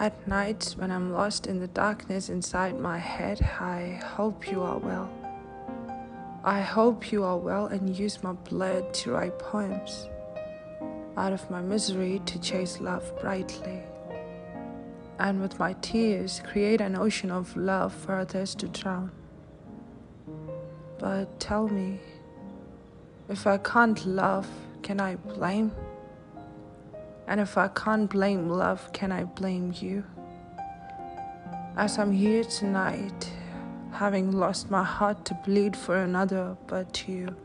At nights when I'm lost in the darkness inside my head, I hope you are well. I hope you are well and use my blood to write poems. Out of my misery to chase love brightly. And with my tears, create an ocean of love for others to drown. But tell me, if I can't love, can I blame? And if I can't blame love, can I blame you? As I'm here tonight, having lost my heart to bleed for another but you.